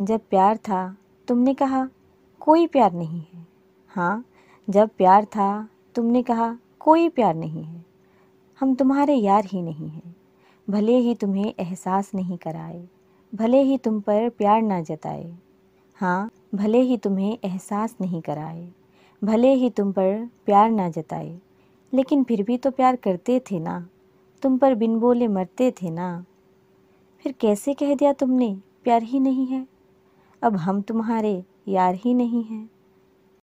जब प्यार था, तुमने कहा, कोई प्यार नहीं है। हाँ जब प्यार था, तुमने कहा, कोई प्यार नहीं है। हम तुम्हारे यार ही नहीं हैं। भले ही तुम्हें एहसास नहीं कराए, भले ही तुम पर प्यार ना जताए। हाँ भले ही तुम्हें एहसास नहीं कराए, भले ही तुम पर प्यार ना जताए। लेकिन फिर भी तो प्यार करते थे ना? तुम पर बिन बोले मरते थे ना? फिर कैसे कह दिया तुमने, प्यार ही नहीं है? अब हम तुम्हारे यार ही नहीं हैं।